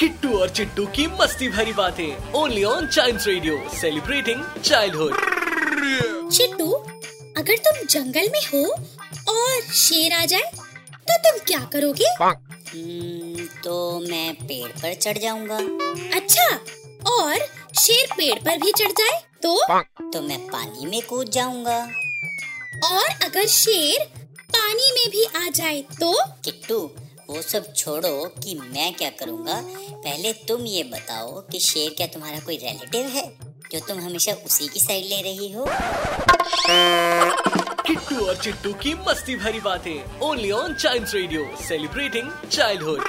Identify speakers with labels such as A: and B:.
A: Kittu और चिट्टू की मस्ती भरी बातें। Only on Child Radio celebrating childhood
B: Chittu अगर तुम जंगल में हो और शेर आ जाए तो तुम क्या करोगे?
C: हम्म, तो मैं पेड़ पर चढ़ जाऊँगा।
B: अच्छा और शेर पेड़ पर भी चढ़ जाए तो?
C: तो मैं पानी में कूद जाऊँगा।
B: और अगर शेर पानी में भी आ जाए तो?
C: किट्टू वो सब छोड़ो कि मैं क्या करूँगा। पहले तुम ये बताओ कि शेर क्या तुम्हारा कोई रिलेटिव है, जो तुम हमेशा उसी की साइड ले रही हो?
A: किट्टू और चिट्टू की मस्ती भरी बातें only on Child Radio celebrating childhood